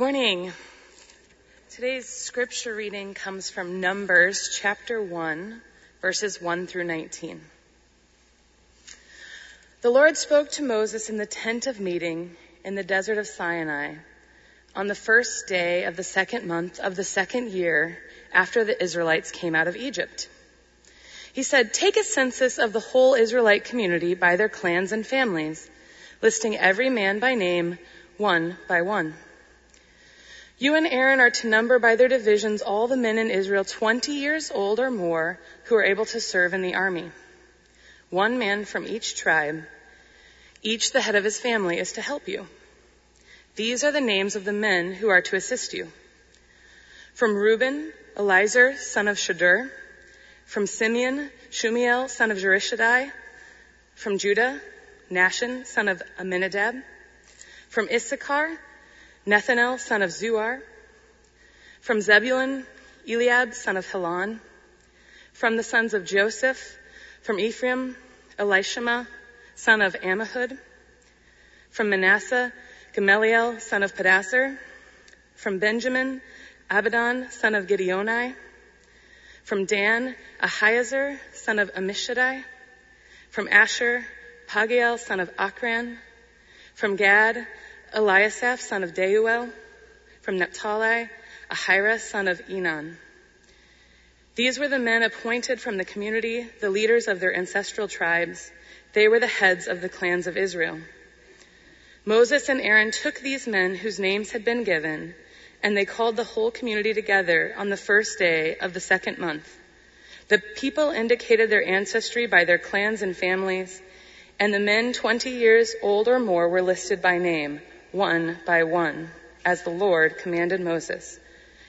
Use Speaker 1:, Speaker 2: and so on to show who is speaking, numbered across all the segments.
Speaker 1: morning. Today's scripture reading comes from Numbers chapter 1, verses 1 through 19. The Lord spoke to Moses in the tent of meeting in the desert of Sinai on the first day of the second month of the second year after the Israelites came out of Egypt. He said, Take a census of the whole Israelite community by their clans and families, listing every man by name, one by one. You and Aaron are to number by their divisions all the men in Israel 20 years old or more who are able to serve in the army. One man from each tribe, each the head of his family, is to help you. These are the names of the men who are to assist you. From Reuben, Elizur, son of Shedeur. From Simeon, Shumiel, son of Zurishaddai. From Judah, Nahshon, son of Amminadab. From Issachar, Nethanel, son of Zuar. From Zebulun, Eliab, son of Helon. From the sons of Joseph, from Ephraim, Elishama, son of Ammihud. From Manasseh, Gamaliel, son of Pedahzur. From Benjamin, Abidan, son of Gideoni. From Dan, Ahiezer, son of Ammishaddai. From Asher, Pagiel, son of Achran. From Gad, Eliasaph, son of Deuel. From Naphtali, Ahira, son of Enan. These were the men appointed from the community, the leaders of their ancestral tribes. They were the heads of the clans of Israel. Moses and Aaron took these men whose names had been given, and they called the whole community together on the first day of the second month. The people indicated their ancestry by their clans and families, and the men 20 years old or more were listed by name, one by one, as the Lord commanded Moses.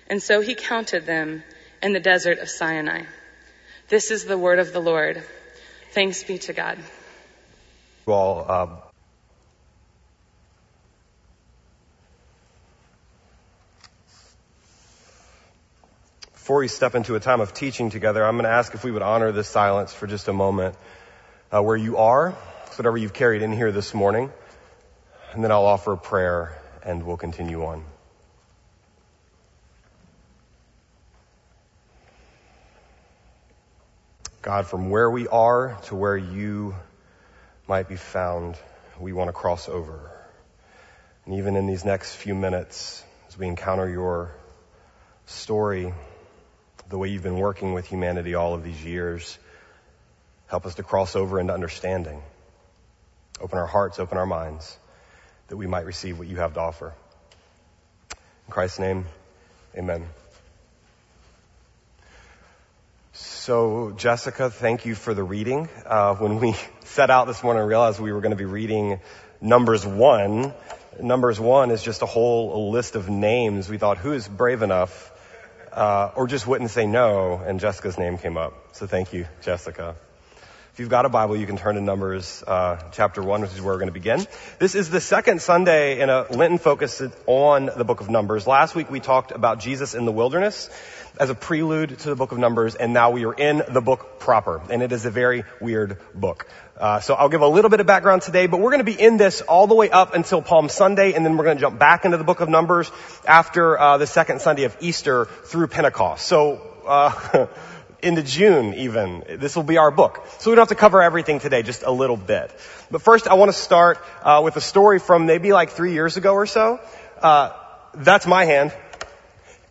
Speaker 1: And so he counted them in the desert of Sinai. This is the word of the Lord. Thanks be to God.
Speaker 2: Well, uh, before we step into a time of teaching together, I'm going to ask if we would honor this silence for just a moment uh, where you are, whatever you've carried in here this morning, and then I'll offer a prayer and we'll continue on. God, from where we are to where you might be found, we want to cross over. And even in these next few minutes, as we encounter your story, the way you've been working with humanity all of these years, help us to cross over into understanding. Open our hearts, open our minds, that we might receive what you have to offer. In Christ's name, amen. So, Jessica, thank you for the reading. Uh, when we set out this morning, I realized we were going to be reading Numbers 1. Numbers 1 is just a whole list of names. We thought, who is brave enough, uh, or just wouldn't say no, and Jessica's name came up. So thank you, Jessica. You've got a Bible, you can turn to Numbers uh, chapter 1, which is where we're going to begin. This is the second Sunday in a Lenten focus on the book of Numbers. Last week we talked about Jesus in the wilderness as a prelude to the book of Numbers, and now we are in the book proper, and it is a very weird book. Uh, so I'll give a little bit of background today, but we're going to be in this all the way up until Palm Sunday, and then we're going to jump back into the book of Numbers after uh, the second Sunday of Easter through Pentecost. So uh, into June even. This will be our book. So we don't have to cover everything today, just a little bit. But first I want to start uh, with a story from maybe like three years ago or so. Uh, that's my hand.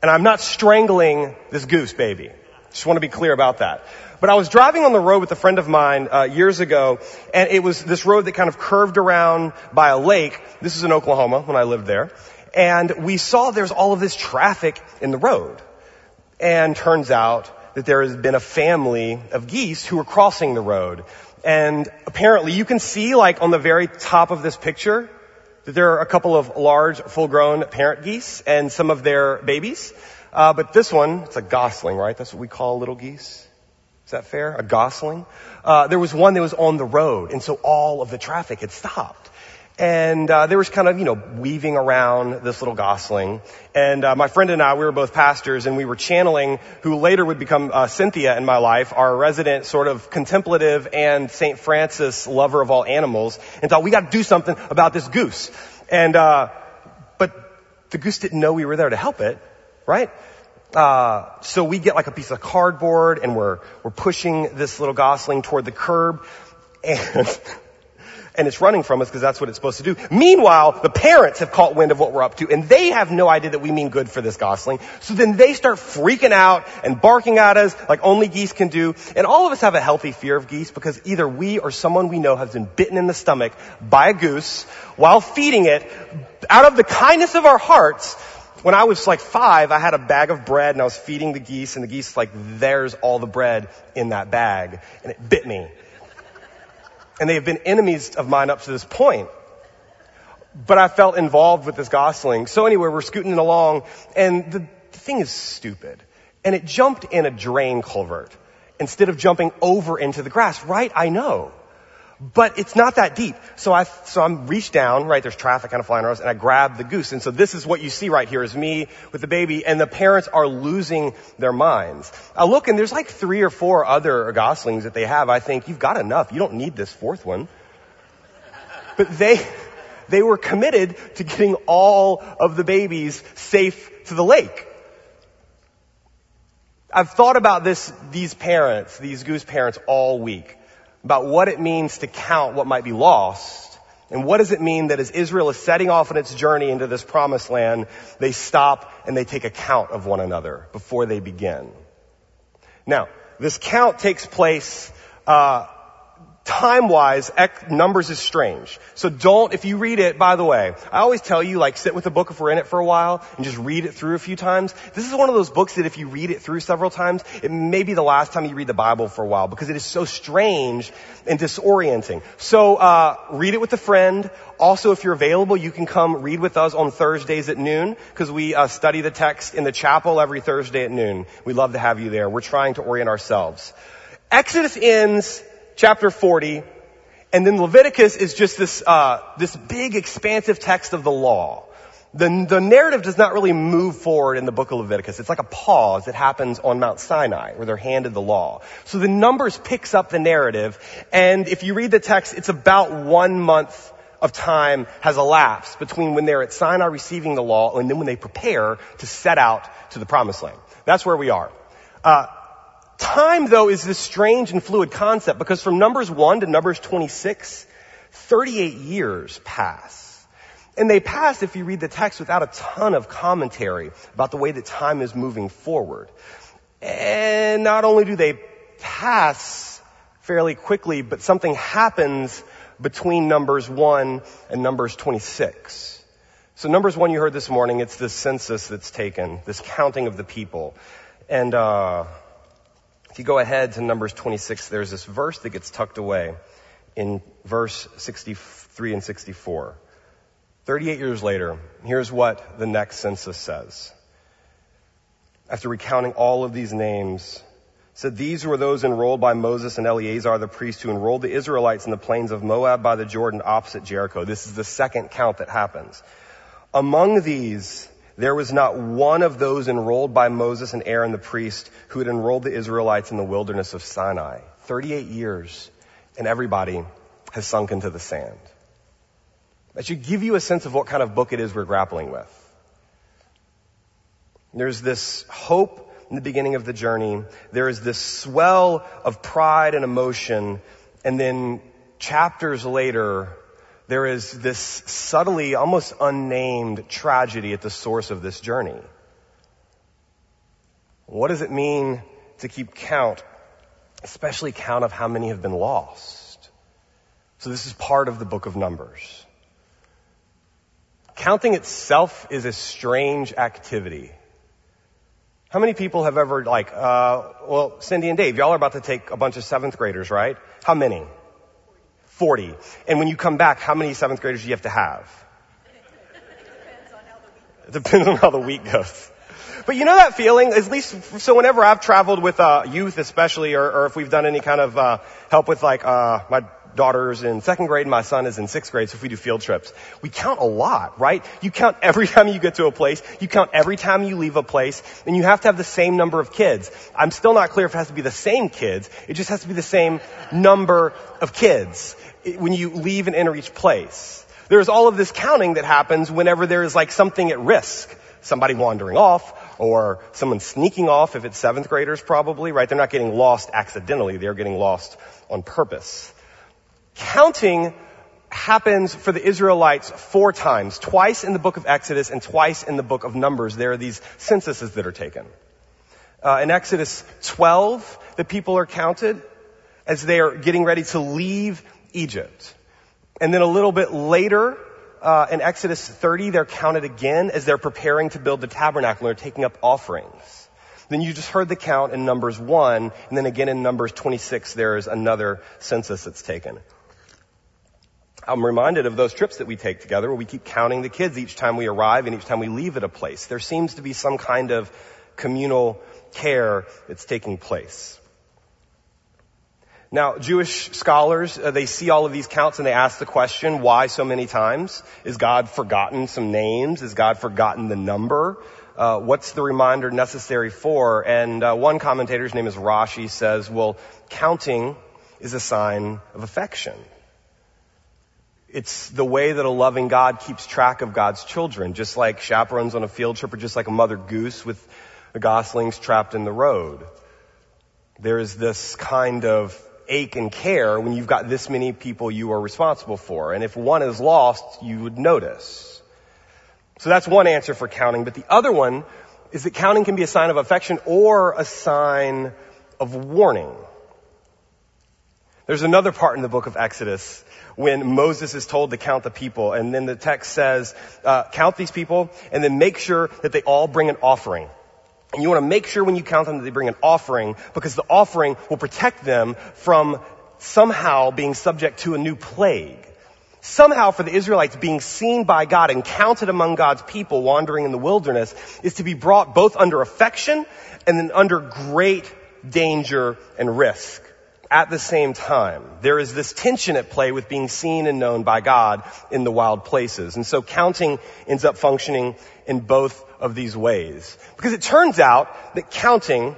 Speaker 2: And I'm not strangling this goose baby. Just want to be clear about that. But I was driving on the road with a friend of mine uh, years ago, and it was this road that kind of curved around by a lake. This is in Oklahoma when I lived there. And we saw there's all of this traffic in the road. And turns out that there has been a family of geese who are crossing the road. And apparently you can see like on the very top of this picture that there are a couple of large full-grown parent geese and some of their babies. Uh, but this one, it's a gosling, right? That's what we call little geese. Is that fair? A gosling? Uh, there was one that was on the road, and so all of the traffic had stopped and uh, there was kind of you know weaving around this little gosling and uh, my friend and i we were both pastors and we were channeling who later would become uh, cynthia in my life our resident sort of contemplative and st francis lover of all animals and thought we got to do something about this goose and uh, but the goose didn't know we were there to help it, right? Uh, so we get like a piece of cardboard and we're, we're pushing this little gosling toward the curb and, and it's running from us because that's what it's supposed to do. Meanwhile, the parents have caught wind of what we're up to and they have no idea that we mean good for this gosling. So then they start freaking out and barking at us like only geese can do. And all of us have a healthy fear of geese because either we or someone we know has been bitten in the stomach by a goose while feeding it out of the kindness of our hearts when I was like five, I had a bag of bread and I was feeding the geese and the geese like, there's all the bread in that bag. And it bit me. And they have been enemies of mine up to this point. But I felt involved with this gosling. So anyway, we're scooting along and the, the thing is stupid. And it jumped in a drain culvert instead of jumping over into the grass. Right? I know. But it's not that deep. So I, so I'm reached down, right, there's traffic kind of flying around, and I grab the goose. And so this is what you see right here is me with the baby, and the parents are losing their minds. I look and there's like three or four other goslings that they have. I think, you've got enough. You don't need this fourth one. But they, they were committed to getting all of the babies safe to the lake. I've thought about this, these parents, these goose parents all week about what it means to count what might be lost. And what does it mean that as Israel is setting off on its journey into this promised land, they stop and they take account of one another before they begin? Now, this count takes place uh, time-wise, Numbers is strange. So don't, if you read it, by the way, I always tell you, like, sit with the book if we're in it for a while and just read it through a few times. This is one of those books that if you read it through several times, it may be the last time you read the Bible for a while because it is so strange and disorienting. So, uh, read it with a friend. Also, if you're available, you can come read with us on Thursdays at noon because we uh, study the text in the chapel every Thursday at noon. We'd love to have you there. We're trying to orient ourselves. Exodus ends chapter 40, and then Leviticus is just this, uh, this big expansive text of the law. The, the narrative does not really move forward in the book of Leviticus. It's like a pause that happens on Mount Sinai where they're handed the law. So the Numbers picks up the narrative and if you read the text, it's about one month of time has elapsed between when they're at Sinai receiving the law and then when they prepare to set out to the promised land. That's where we are. Uh, Time, though, is this strange and fluid concept because from Numbers 1 to Numbers 26, 38 years pass. And they pass, if you read the text, without a ton of commentary about the way that time is moving forward. And not only do they pass fairly quickly, but something happens between Numbers 1 and Numbers 26. So Numbers 1 you heard this morning, it's this census that's taken, this counting of the people. And, uh, if you go ahead to Numbers 26, there's this verse that gets tucked away in verse 63 and 64. 38 years later, here's what the next census says. After recounting all of these names, said these were those enrolled by Moses and Eleazar the priest who enrolled the Israelites in the plains of Moab by the Jordan opposite Jericho. This is the second count that happens. Among these, there was not one of those enrolled by Moses and Aaron the priest who had enrolled the Israelites in the wilderness of Sinai. 38 years, and everybody has sunk into the sand. That should give you a sense of what kind of book it is we're grappling with. There's this hope in the beginning of the journey. There is this swell of pride and emotion. And then chapters later, there is this subtly, almost unnamed tragedy at the source of this journey. What does it mean to keep count, especially count of how many have been lost? So this is part of the book of Numbers. Counting itself is a strange activity. How many people have ever like, uh, well, Cindy and Dave, y'all are about to take a bunch of seventh graders, right? How many? 40. And when you come back, how many seventh graders do you have to have? It depends on how the week goes. But you know that feeling, at least, so whenever I've traveled with, uh, youth especially, or, or if we've done any kind of, uh, help with like, uh, my daughter's in second grade and my son is in sixth grade, so if we do field trips, we count a lot, right? You count every time you get to a place, you count every time you leave a place, and you have to have the same number of kids. I'm still not clear if it has to be the same kids, it just has to be the same number of kids when you leave and enter each place. there's all of this counting that happens whenever there is like something at risk. Somebody wandering off or someone sneaking off if it's seventh graders probably, right? They're not getting lost accidentally. They're getting lost on purpose. Counting happens for the Israelites four times, twice in the book of Exodus and twice in the book of Numbers. There are these censuses that are taken. Uh, in Exodus 12, the people are counted as they are getting ready to leave Egypt. And then a little bit later, uh, in Exodus 30, they're counted again as they're preparing to build the tabernacle and they're taking up offerings. Then you just heard the count in Numbers 1, and then again in Numbers 26, there's another census that's taken. I'm reminded of those trips that we take together where we keep counting the kids each time we arrive and each time we leave at a place. There seems to be some kind of communal care that's taking place. Now, Jewish scholars, uh, they see all of these counts and they ask the question, why so many times? Is God forgotten some names? Is God forgotten the number? Uh, what's the reminder necessary for? And uh, one commentator's name is Rashi says, well, counting is a sign of affection. It's the way that a loving God keeps track of God's children, just like chaperones on a field trip or just like a mother goose with the goslings trapped in the road. There is this kind of ache and care when you've got this many people you are responsible for. And if one is lost, you would notice. So that's one answer for counting. But the other one is that counting can be a sign of affection or a sign of warning. There's another part in the book of Exodus when Moses is told to count the people, and then the text says, uh, count these people, and then make sure that they all bring an offering. And you want to make sure when you count them that they bring an offering because the offering will protect them from somehow being subject to a new plague. Somehow for the Israelites being seen by God and counted among God's people wandering in the wilderness is to be brought both under affection and then under great danger and risk at the same time. There is this tension at play with being seen and known by God in the wild places. And so counting ends up functioning in both of these ways. Because it turns out that counting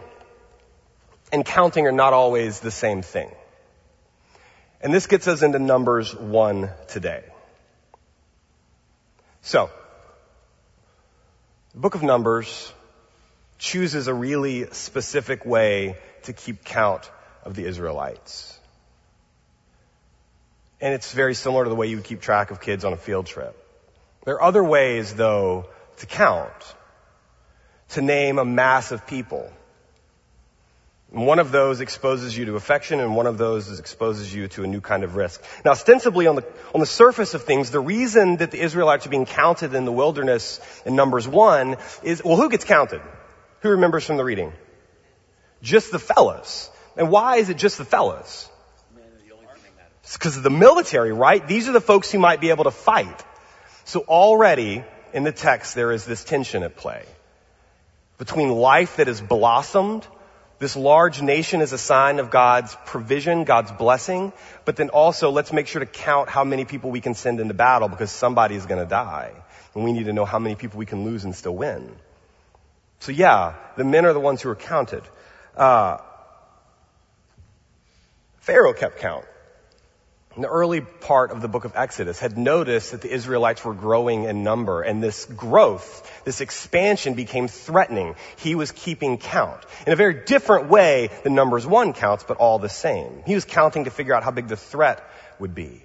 Speaker 2: and counting are not always the same thing. And this gets us into Numbers 1 today. So, the book of Numbers chooses a really specific way to keep count of the Israelites. And it's very similar to the way you would keep track of kids on a field trip. There are other ways, though, to count, to name a mass of people. And one of those exposes you to affection, and one of those exposes you to a new kind of risk. Now, ostensibly, on the, on the surface of things, the reason that the Israelites are being counted in the wilderness in Numbers 1 is, well, who gets counted? Who remembers from the reading? Just the fellows. And why is it just the fellows? It's because of the military, right? These are the folks who might be able to fight. So already in the text there is this tension at play. Between life that has blossomed, this large nation is a sign of God's provision, God's blessing, but then also let's make sure to count how many people we can send into battle because somebody is going to die. And we need to know how many people we can lose and still win. So yeah, the men are the ones who are counted. Uh, Pharaoh kept count. In the early part of the book of Exodus had noticed that the Israelites were growing in number and this growth, this expansion became threatening. He was keeping count in a very different way than Numbers 1 counts, but all the same. He was counting to figure out how big the threat would be.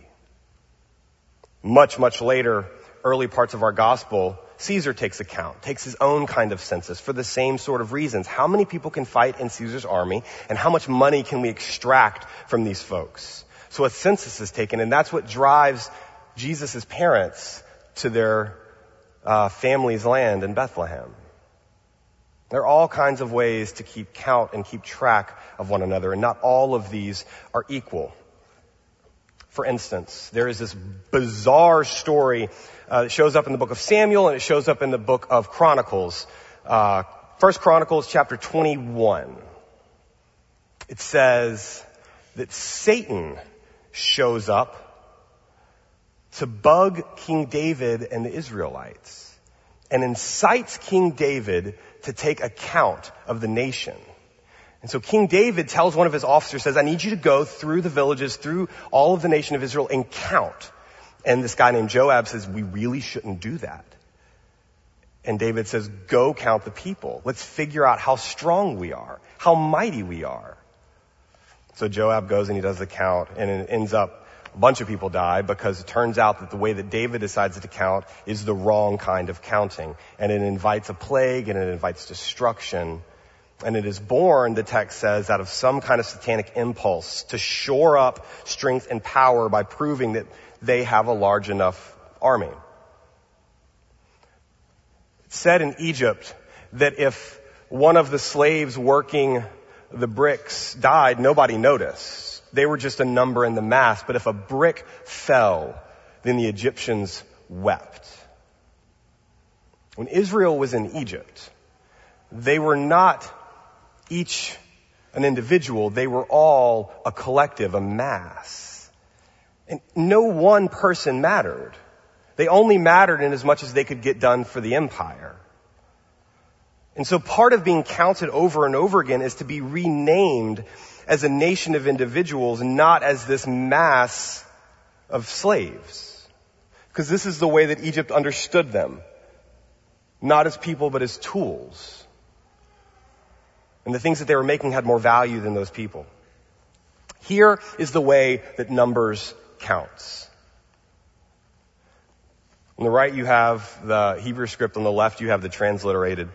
Speaker 2: Much, much later, early parts of our gospel, Caesar takes account, takes his own kind of census for the same sort of reasons. How many people can fight in Caesar's army and how much money can we extract from these folks? So a census is taken and that's what drives Jesus' parents to their uh, family's land in Bethlehem. There are all kinds of ways to keep count and keep track of one another and not all of these are equal. For instance, there is this bizarre story uh, it shows up in the book of Samuel and it shows up in the book of Chronicles. Uh, First Chronicles chapter 21. It says that Satan shows up to bug King David and the Israelites and incites King David to take account of the nation. And so King David tells one of his officers, says, I need you to go through the villages, through all of the nation of Israel and count And this guy named Joab says, we really shouldn't do that. And David says, go count the people. Let's figure out how strong we are, how mighty we are. So Joab goes and he does the count and it ends up a bunch of people die because it turns out that the way that David decides to count is the wrong kind of counting. And it invites a plague and it invites destruction. And it is born, the text says, out of some kind of satanic impulse to shore up strength and power by proving that they have a large enough army. It's said in Egypt that if one of the slaves working the bricks died, nobody noticed. They were just a number in the mass. But if a brick fell, then the Egyptians wept. When Israel was in Egypt, they were not each an individual. They were all a collective, a mass. And no one person mattered. They only mattered in as much as they could get done for the empire. And so part of being counted over and over again is to be renamed as a nation of individuals, not as this mass of slaves. Because this is the way that Egypt understood them. Not as people, but as tools. And the things that they were making had more value than those people. Here is the way that numbers counts. On the right you have the Hebrew script, on the left you have the transliterated.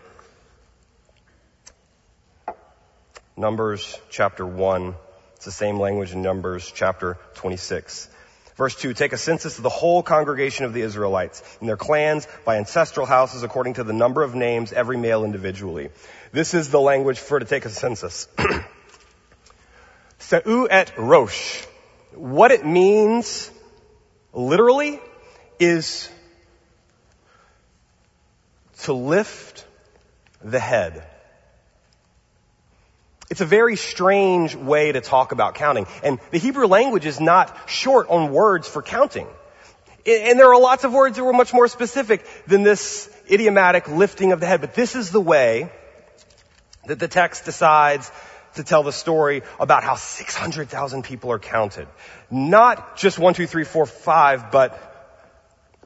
Speaker 2: Numbers chapter 1. It's the same language in Numbers chapter 26. Verse 2, take a census of the whole congregation of the Israelites in their clans by ancestral houses according to the number of names, every male individually. This is the language for to take a census. Seu et Rosh. What it means, literally, is to lift the head. It's a very strange way to talk about counting. And the Hebrew language is not short on words for counting. And there are lots of words that were much more specific than this idiomatic lifting of the head. But this is the way that the text decides to tell the story about how 600,000 people are counted. Not just one, two, three, four, five, but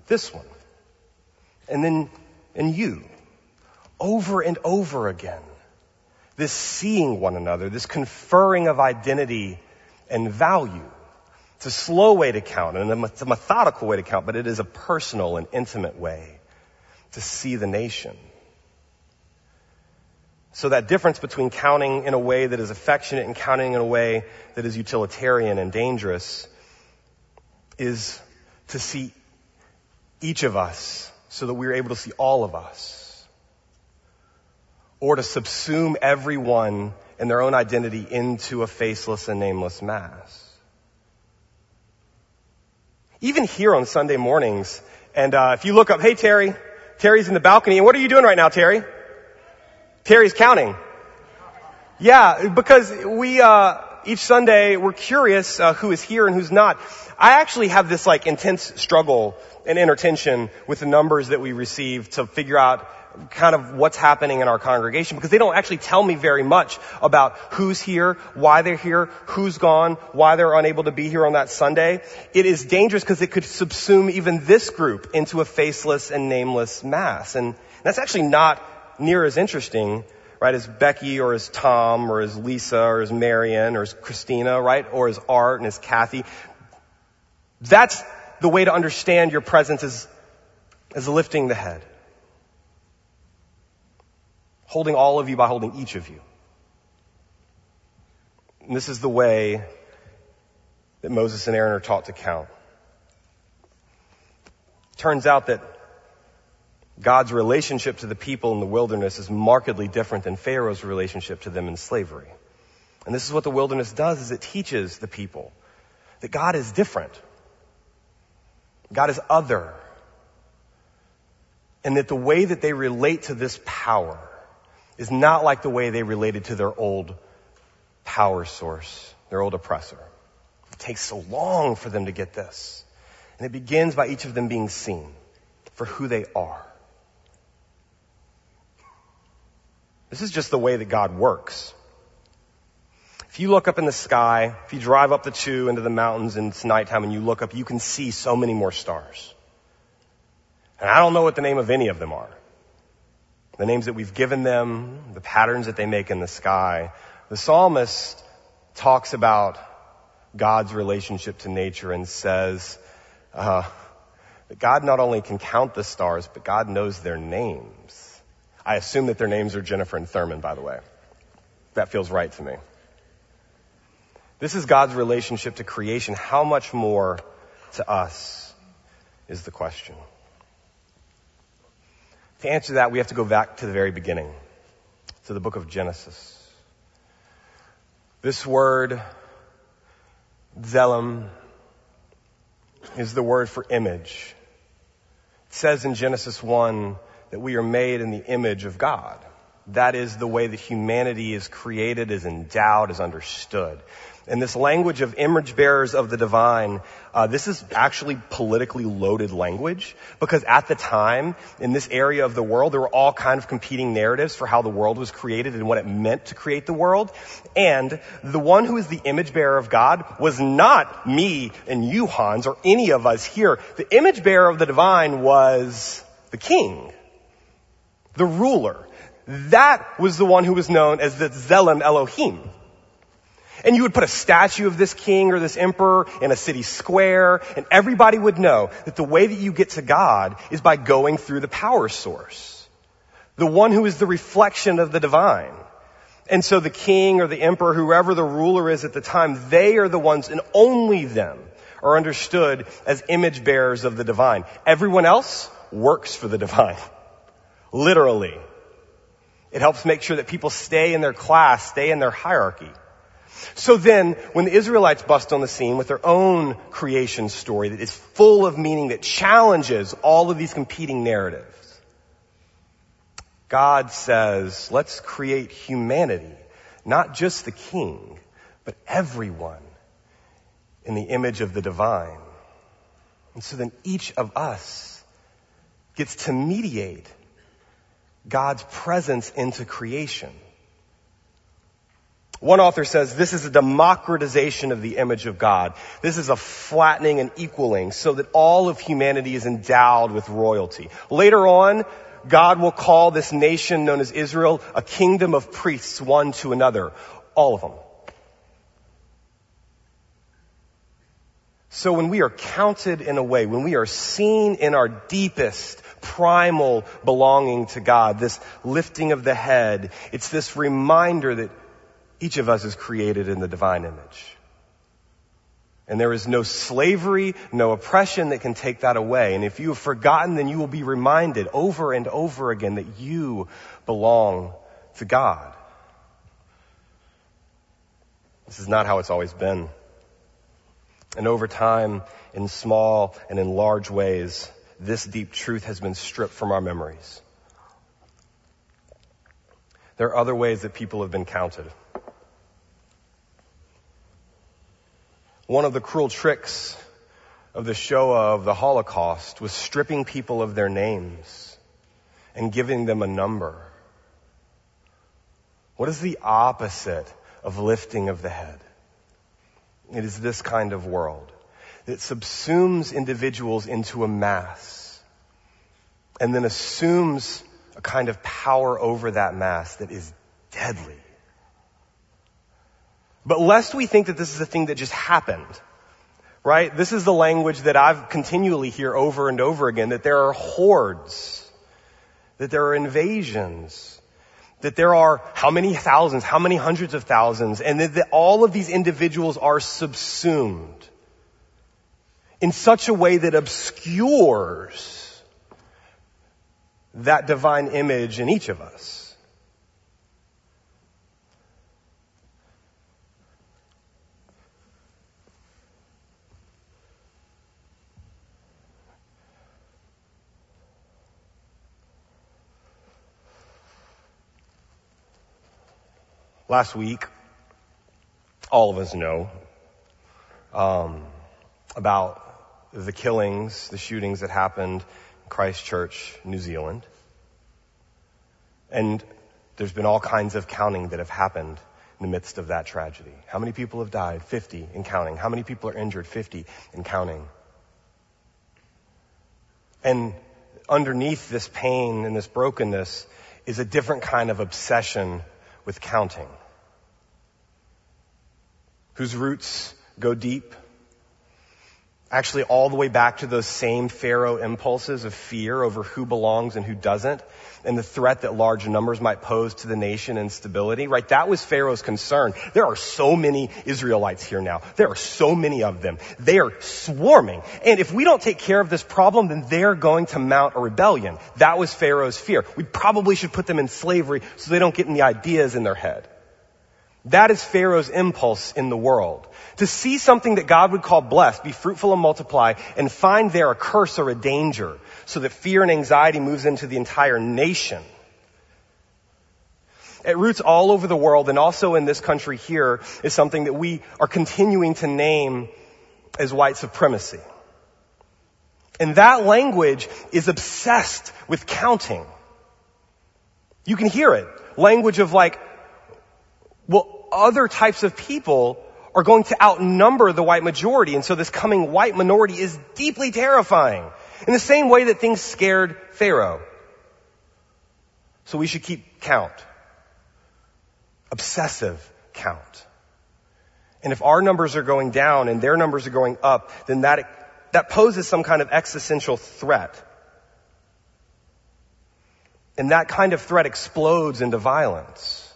Speaker 2: this one. And then, and you. Over and over again this seeing one another, this conferring of identity and value. It's a slow way to count and it's a methodical way to count, but it is a personal and intimate way to see the nation. So that difference between counting in a way that is affectionate and counting in a way that is utilitarian and dangerous is to see each of us so that we're able to see all of us or to subsume everyone and their own identity into a faceless and nameless mass. Even here on Sunday mornings, and uh, if you look up, hey Terry, Terry's in the balcony, and what are you doing right now, Terry? Terry's counting. Yeah, because we uh, each Sunday we're curious uh, who is here and who's not. I actually have this like intense struggle and inner tension with the numbers that we receive to figure out kind of what's happening in our congregation because they don't actually tell me very much about who's here, why they're here, who's gone, why they're unable to be here on that Sunday. It is dangerous because it could subsume even this group into a faceless and nameless mass. And that's actually not near as interesting, right, as Becky or as Tom or as Lisa or as Marion or as Christina, right, or as Art and as Kathy. That's the way to understand your presence is, is lifting the head holding all of you by holding each of you. And this is the way that Moses and Aaron are taught to count. Turns out that God's relationship to the people in the wilderness is markedly different than Pharaoh's relationship to them in slavery. And this is what the wilderness does is it teaches the people that God is different. God is other. And that the way that they relate to this power is not like the way they related to their old power source, their old oppressor. It takes so long for them to get this. And it begins by each of them being seen for who they are. This is just the way that God works. If you look up in the sky, if you drive up the two into the mountains and it's nighttime and you look up, you can see so many more stars. And I don't know what the name of any of them are. The names that we've given them, the patterns that they make in the sky. The psalmist talks about God's relationship to nature and says uh, that God not only can count the stars, but God knows their names. I assume that their names are Jennifer and Thurman, by the way. That feels right to me. This is God's relationship to creation. How much more to us is the question. To answer that, we have to go back to the very beginning, to the book of Genesis. This word, Tselem, is the word for image. It says in Genesis 1 that we are made in the image of God. That is the way that humanity is created, is endowed, is understood. And this language of image bearers of the divine, uh, this is actually politically loaded language because at the time in this area of the world there were all kind of competing narratives for how the world was created and what it meant to create the world. And the one who is the image bearer of God was not me and you, Hans, or any of us here. The image bearer of the divine was the king, the ruler. That was the one who was known as the Tselem Elohim. And you would put a statue of this king or this emperor in a city square, and everybody would know that the way that you get to God is by going through the power source. The one who is the reflection of the divine. And so the king or the emperor, whoever the ruler is at the time, they are the ones, and only them, are understood as image bearers of the divine. Everyone else works for the divine. Literally. It helps make sure that people stay in their class, stay in their hierarchy. So then, when the Israelites bust on the scene with their own creation story that is full of meaning that challenges all of these competing narratives, God says, let's create humanity, not just the king, but everyone in the image of the divine. And so then each of us gets to mediate God's presence into creation. One author says this is a democratization of the image of God. This is a flattening and equaling so that all of humanity is endowed with royalty. Later on, God will call this nation known as Israel a kingdom of priests one to another. All of them. So when we are counted in a way, when we are seen in our deepest, primal belonging to God, this lifting of the head, it's this reminder that each of us is created in the divine image. And there is no slavery, no oppression that can take that away. And if you have forgotten, then you will be reminded over and over again that you belong to God. This is not how it's always been. And over time, in small and in large ways, this deep truth has been stripped from our memories. There are other ways that people have been counted. One of the cruel tricks of the Shoah of the Holocaust was stripping people of their names and giving them a number. What is the opposite of lifting of the head? It is this kind of world that subsumes individuals into a mass and then assumes a kind of power over that mass that is deadly. But lest we think that this is a thing that just happened, right? This is the language that I've continually hear over and over again, that there are hordes, that there are invasions, that there are how many thousands, how many hundreds of thousands, and that, that all of these individuals are subsumed in such a way that obscures that divine image in each of us. Last week, all of us know um, about the killings, the shootings that happened in Christchurch, New Zealand. And there's been all kinds of counting that have happened in the midst of that tragedy. How many people have died? 50 and counting. How many people are injured? 50 and counting. And underneath this pain and this brokenness is a different kind of obsession with counting, whose roots go deep actually all the way back to those same Pharaoh impulses of fear over who belongs and who doesn't, and the threat that large numbers might pose to the nation and stability, right? That was Pharaoh's concern. There are so many Israelites here now. There are so many of them. They are swarming. And if we don't take care of this problem, then they're going to mount a rebellion. That was Pharaoh's fear. We probably should put them in slavery so they don't get any ideas in their head. That is Pharaoh's impulse in the world. To see something that God would call blessed, be fruitful and multiply, and find there a curse or a danger, so that fear and anxiety moves into the entire nation. At roots all over the world and also in this country here is something that we are continuing to name as white supremacy. And that language is obsessed with counting. You can hear it. Language of like, well, other types of people are going to outnumber the white majority. And so this coming white minority is deeply terrifying in the same way that things scared Pharaoh. So we should keep count. Obsessive count. And if our numbers are going down and their numbers are going up, then that, that poses some kind of existential threat. And that kind of threat explodes into violence.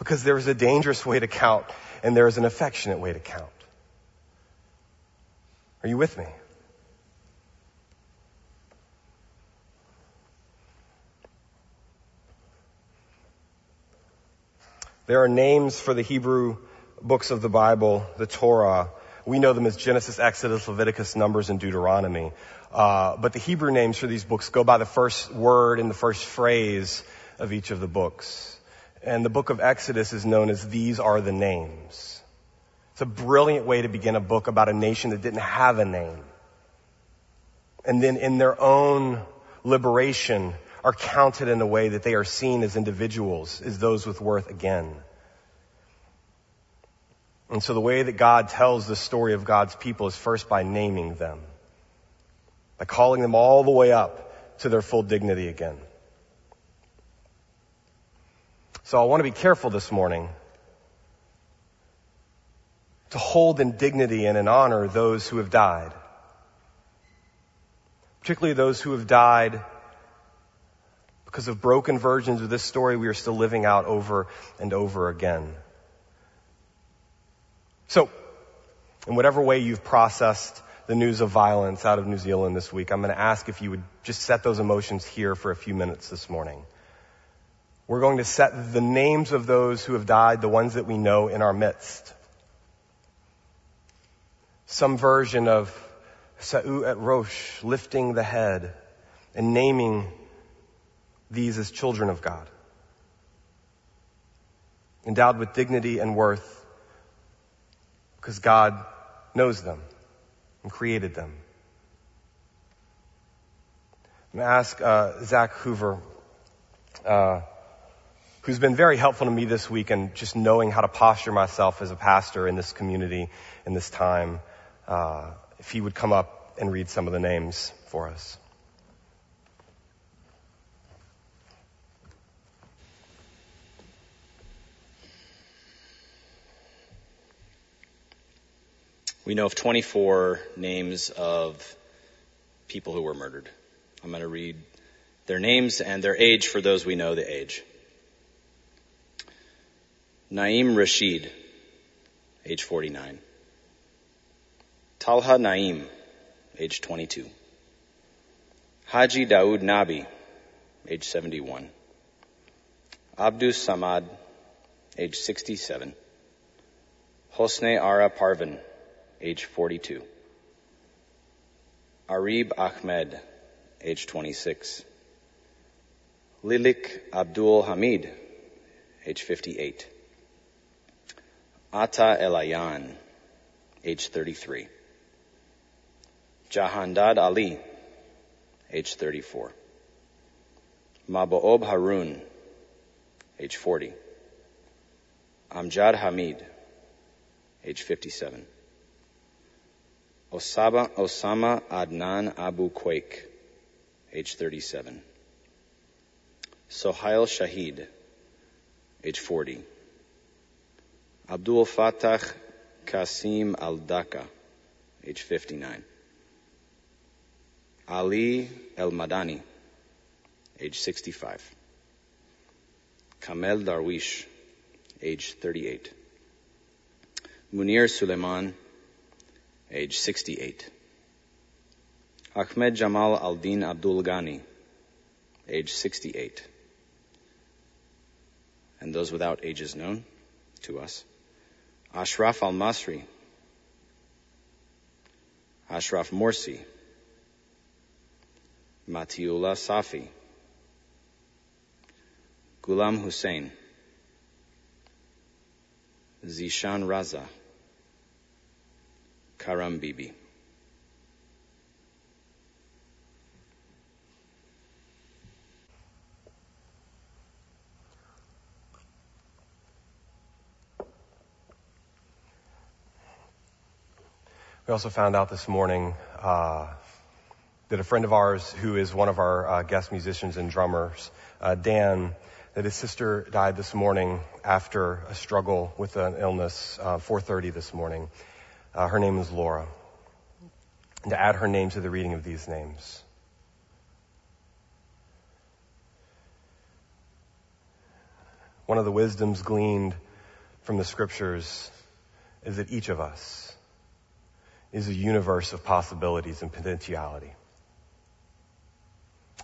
Speaker 2: Because there is a dangerous way to count and there is an affectionate way to count. Are you with me? There are names for the Hebrew books of the Bible, the Torah. We know them as Genesis, Exodus, Leviticus, Numbers, and Deuteronomy. Uh, but the Hebrew names for these books go by the first word and the first phrase of each of the books. And the book of Exodus is known as These Are the Names. It's a brilliant way to begin a book about a nation that didn't have a name. And then in their own liberation are counted in a way that they are seen as individuals, as those with worth again. And so the way that God tells the story of God's people is first by naming them, by calling them all the way up to their full dignity again. So I want to be careful this morning to hold in dignity and in honor those who have died. Particularly those who have died because of broken versions of this story we are still living out over and over again. So, in whatever way you've processed the news of violence out of New Zealand this week, I'm going to ask if you would just set those emotions here for a few minutes this morning. We're going to set the names of those who have died, the ones that we know in our midst. Some version of Sa'u et Rosh, lifting the head and naming these as children of God. Endowed with dignity and worth because God knows them and created them. I'm going to ask uh, Zach Hoover uh, who's been very helpful to me this week in just knowing how to posture myself as a pastor in this community in this time. Uh, if he would come up and read some of the names for us.
Speaker 3: We know of 24 names of people who were murdered. I'm going to read their names and their age for those we know the age. Naeem Rashid, age 49. Talha Naeem, age 22. Haji Daoud Nabi, age 71. Abdus Samad, age 67. Hosne Ara Parvin, age 42. Arib Ahmed, age 26. Lilik Abdul Hamid, age 58. Ata Elayyan, age 33. Jahandad Ali, age 34. Mahboob Harun, age 40. Amjad Hamid, age 57. Osama, Osama Adnan Abu Kwaik, age 37. Sohail Shahid, age 40. Abdul Fattah Qasim Al Daka, age 59. Ali El Madani, age 65. Kamel Darwish, age 38. Munir Suleiman, age 68. Ahmed Jamal Al-Din Abdul Ghani, age 68. And those without ages known to us. Ashraf Al-Masri, Ashraf Morsi, Matiullah Safi, Ghulam Hussein, Zishan Raza, Karam Bibi.
Speaker 2: We also found out this morning uh, that a friend of ours, who is one of our uh, guest musicians and drummers, uh, Dan, that his sister died this morning after a struggle with an illness, 4:30 uh, this morning. Uh, her name is Laura. And to add her name to the reading of these names. One of the wisdoms gleaned from the scriptures is that each of us is a universe of possibilities and potentiality.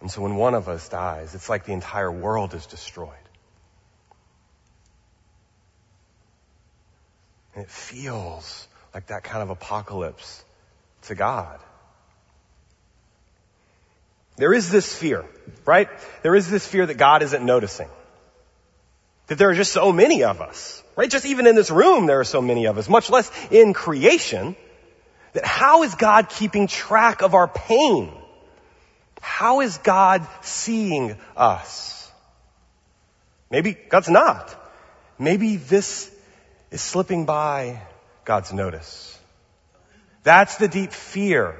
Speaker 2: And so when one of us dies, it's like the entire world is destroyed. And it feels like that kind of apocalypse to God. There is this fear, right? There is this fear that God isn't noticing. That there are just so many of us, right? Just even in this room, there are so many of us, much less in creation. That how is God keeping track of our pain? How is God seeing us? Maybe God's not. Maybe this is slipping by God's notice. That's the deep fear.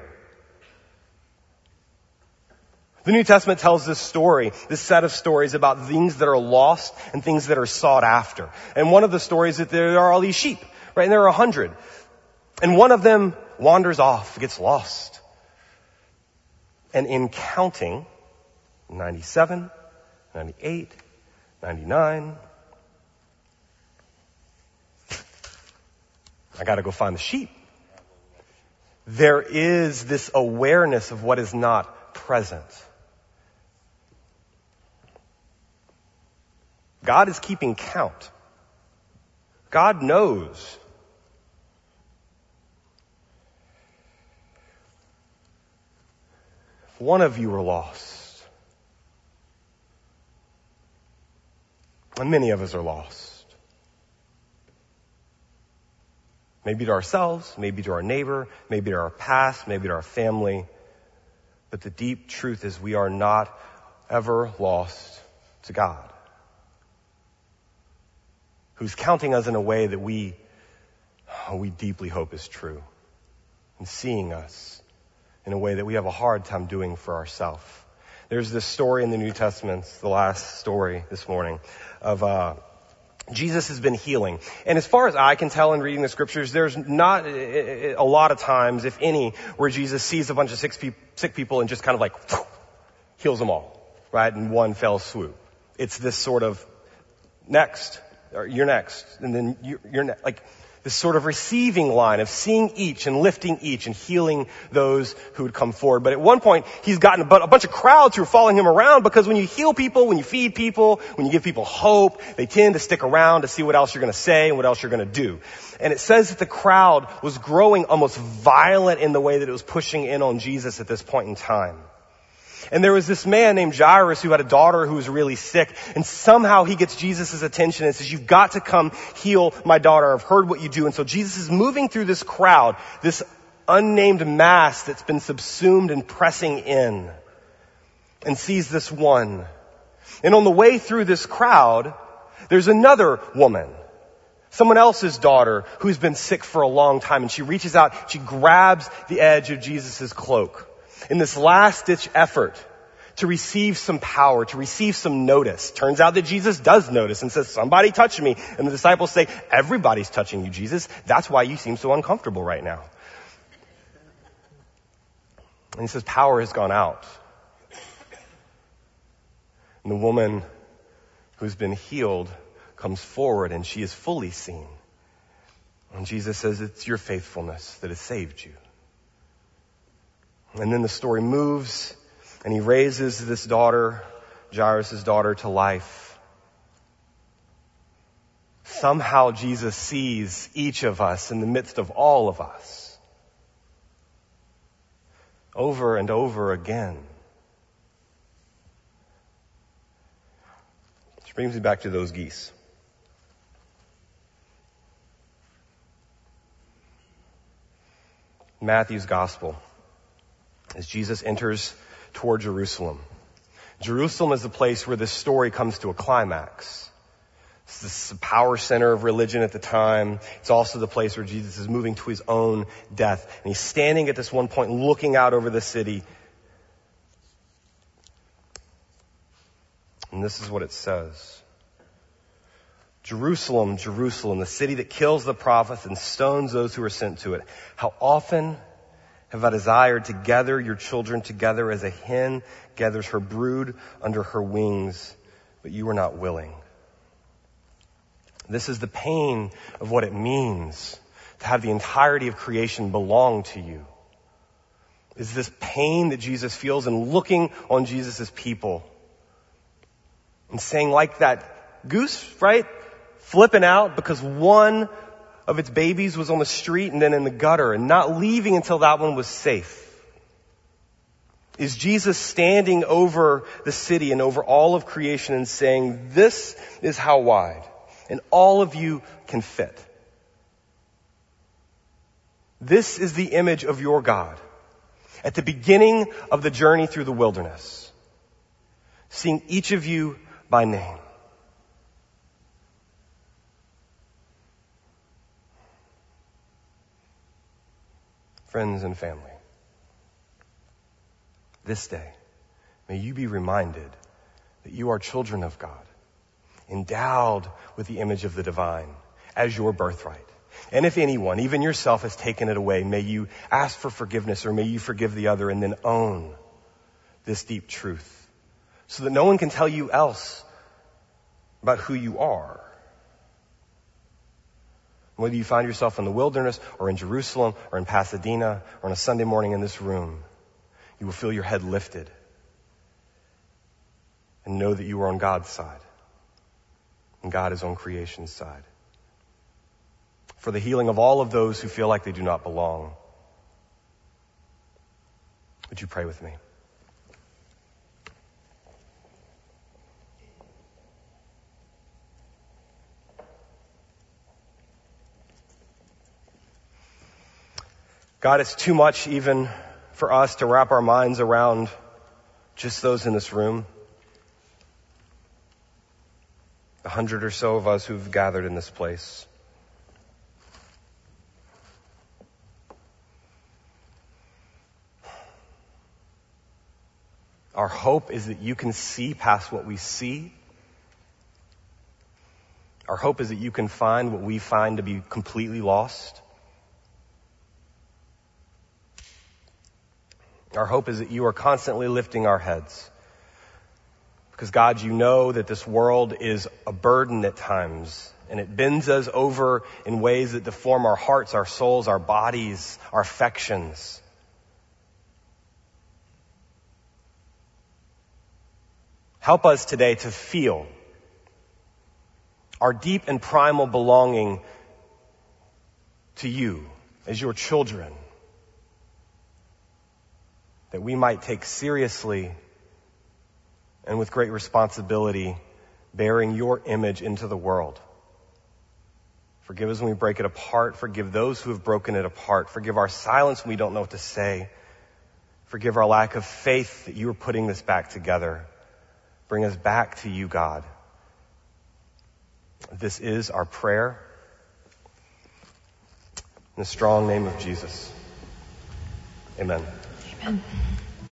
Speaker 2: The New Testament tells this story, this set of stories about things that are lost and things that are sought after. And one of the stories is that there are all these sheep, right? And there are a hundred. And one of them wanders off, gets lost. And in counting, 97, 98, 99, I gotta go find the sheep. There is this awareness of what is not present. God is keeping count. God knows. One of you are lost. And many of us are lost. Maybe to ourselves, maybe to our neighbor, maybe to our past, maybe to our family. But the deep truth is we are not ever lost to God. Who's counting us in a way that we, we deeply hope is true. And seeing us in a way that we have a hard time doing for ourselves. There's this story in the New Testament, the last story this morning, of uh, Jesus has been healing. And as far as I can tell in reading the scriptures, there's not a lot of times, if any, where Jesus sees a bunch of sick, people and just kind of like heals them all, right? In one fell swoop. It's this sort of next, or you're next, and then you're, you're ne- like this sort of receiving line of seeing each and lifting each and healing those who would come forward. But at one point, he's gotten a bunch of crowds who are following him around because when you heal people, when you feed people, when you give people hope, they tend to stick around to see what else you're going to say and what else you're going to do. And it says that the crowd was growing almost violent in the way that it was pushing in on Jesus at this point in time. And there was this man named Jairus who had a daughter who was really sick. And somehow he gets Jesus' attention and says, you've got to come heal my daughter. I've heard what you do. And so Jesus is moving through this crowd, this unnamed mass that's been subsumed and pressing in and sees this one. And on the way through this crowd, there's another woman Someone else's daughter who's been sick for a long time and she reaches out, she grabs the edge of Jesus' cloak. In this last ditch effort to receive some power, to receive some notice. Turns out that Jesus does notice and says, somebody touch me. And the disciples say, everybody's touching you, Jesus. That's why you seem so uncomfortable right now. And he says, power has gone out. And the woman who's been healed comes forward and she is fully seen. And Jesus says, it's your faithfulness that has saved you. And then the story moves and he raises this daughter, Jairus' daughter, to life. Somehow Jesus sees each of us in the midst of all of us. Over and over again. Which brings me back to those geese. Matthew's gospel, as Jesus enters toward Jerusalem. Jerusalem is the place where this story comes to a climax. It's the power center of religion at the time. It's also the place where Jesus is moving to his own death. And he's standing at this one point looking out over the city. And this is what it says. Jerusalem, Jerusalem, the city that kills the prophets and stones those who are sent to it. How often have I desired to gather your children together as a hen gathers her brood under her wings, but you were not willing. This is the pain of what it means to have the entirety of creation belong to you. Is this pain that Jesus feels in looking on Jesus' people and saying like that goose, right? flipping out because one of its babies was on the street and then in the gutter and not leaving until that one was safe? Is Jesus standing over the city and over all of creation and saying, this is how wide and all of you can fit. This is the image of your God at the beginning of the journey through the wilderness, seeing each of you by name. Friends, and family. This day, may you be reminded that you are children of God, endowed with the image of the divine as your birthright. And if anyone, even yourself, has taken it away, may you ask for forgiveness or may you forgive the other and then own this deep truth so that no one can tell you else about who you are. Whether you find yourself in the wilderness or in Jerusalem or in Pasadena or on a Sunday morning in this room, you will feel your head lifted and know that you are on God's side and God is on creation's side. For the healing of all of those who feel like they do not belong, would you pray with me? God, it's too much even for us to wrap our minds around just those in this room. A hundred or so of us who've gathered in this place. Our hope is that you can see past what we see. Our hope is that you can find what we find to be completely lost. Our hope is that you are constantly lifting our heads. Because God, you know that this world is a burden at times and it bends us over in ways that deform our hearts, our souls, our bodies, our affections. Help us today to feel our deep and primal belonging to you as your children that we might take seriously and with great responsibility bearing your image into the world. Forgive us when we break it apart. Forgive those who have broken it apart. Forgive our silence when we don't know what to say. Forgive our lack of faith that you are putting this back together. Bring us back to you, God. This is our prayer In the strong name of Jesus. Amen.
Speaker 4: Amen.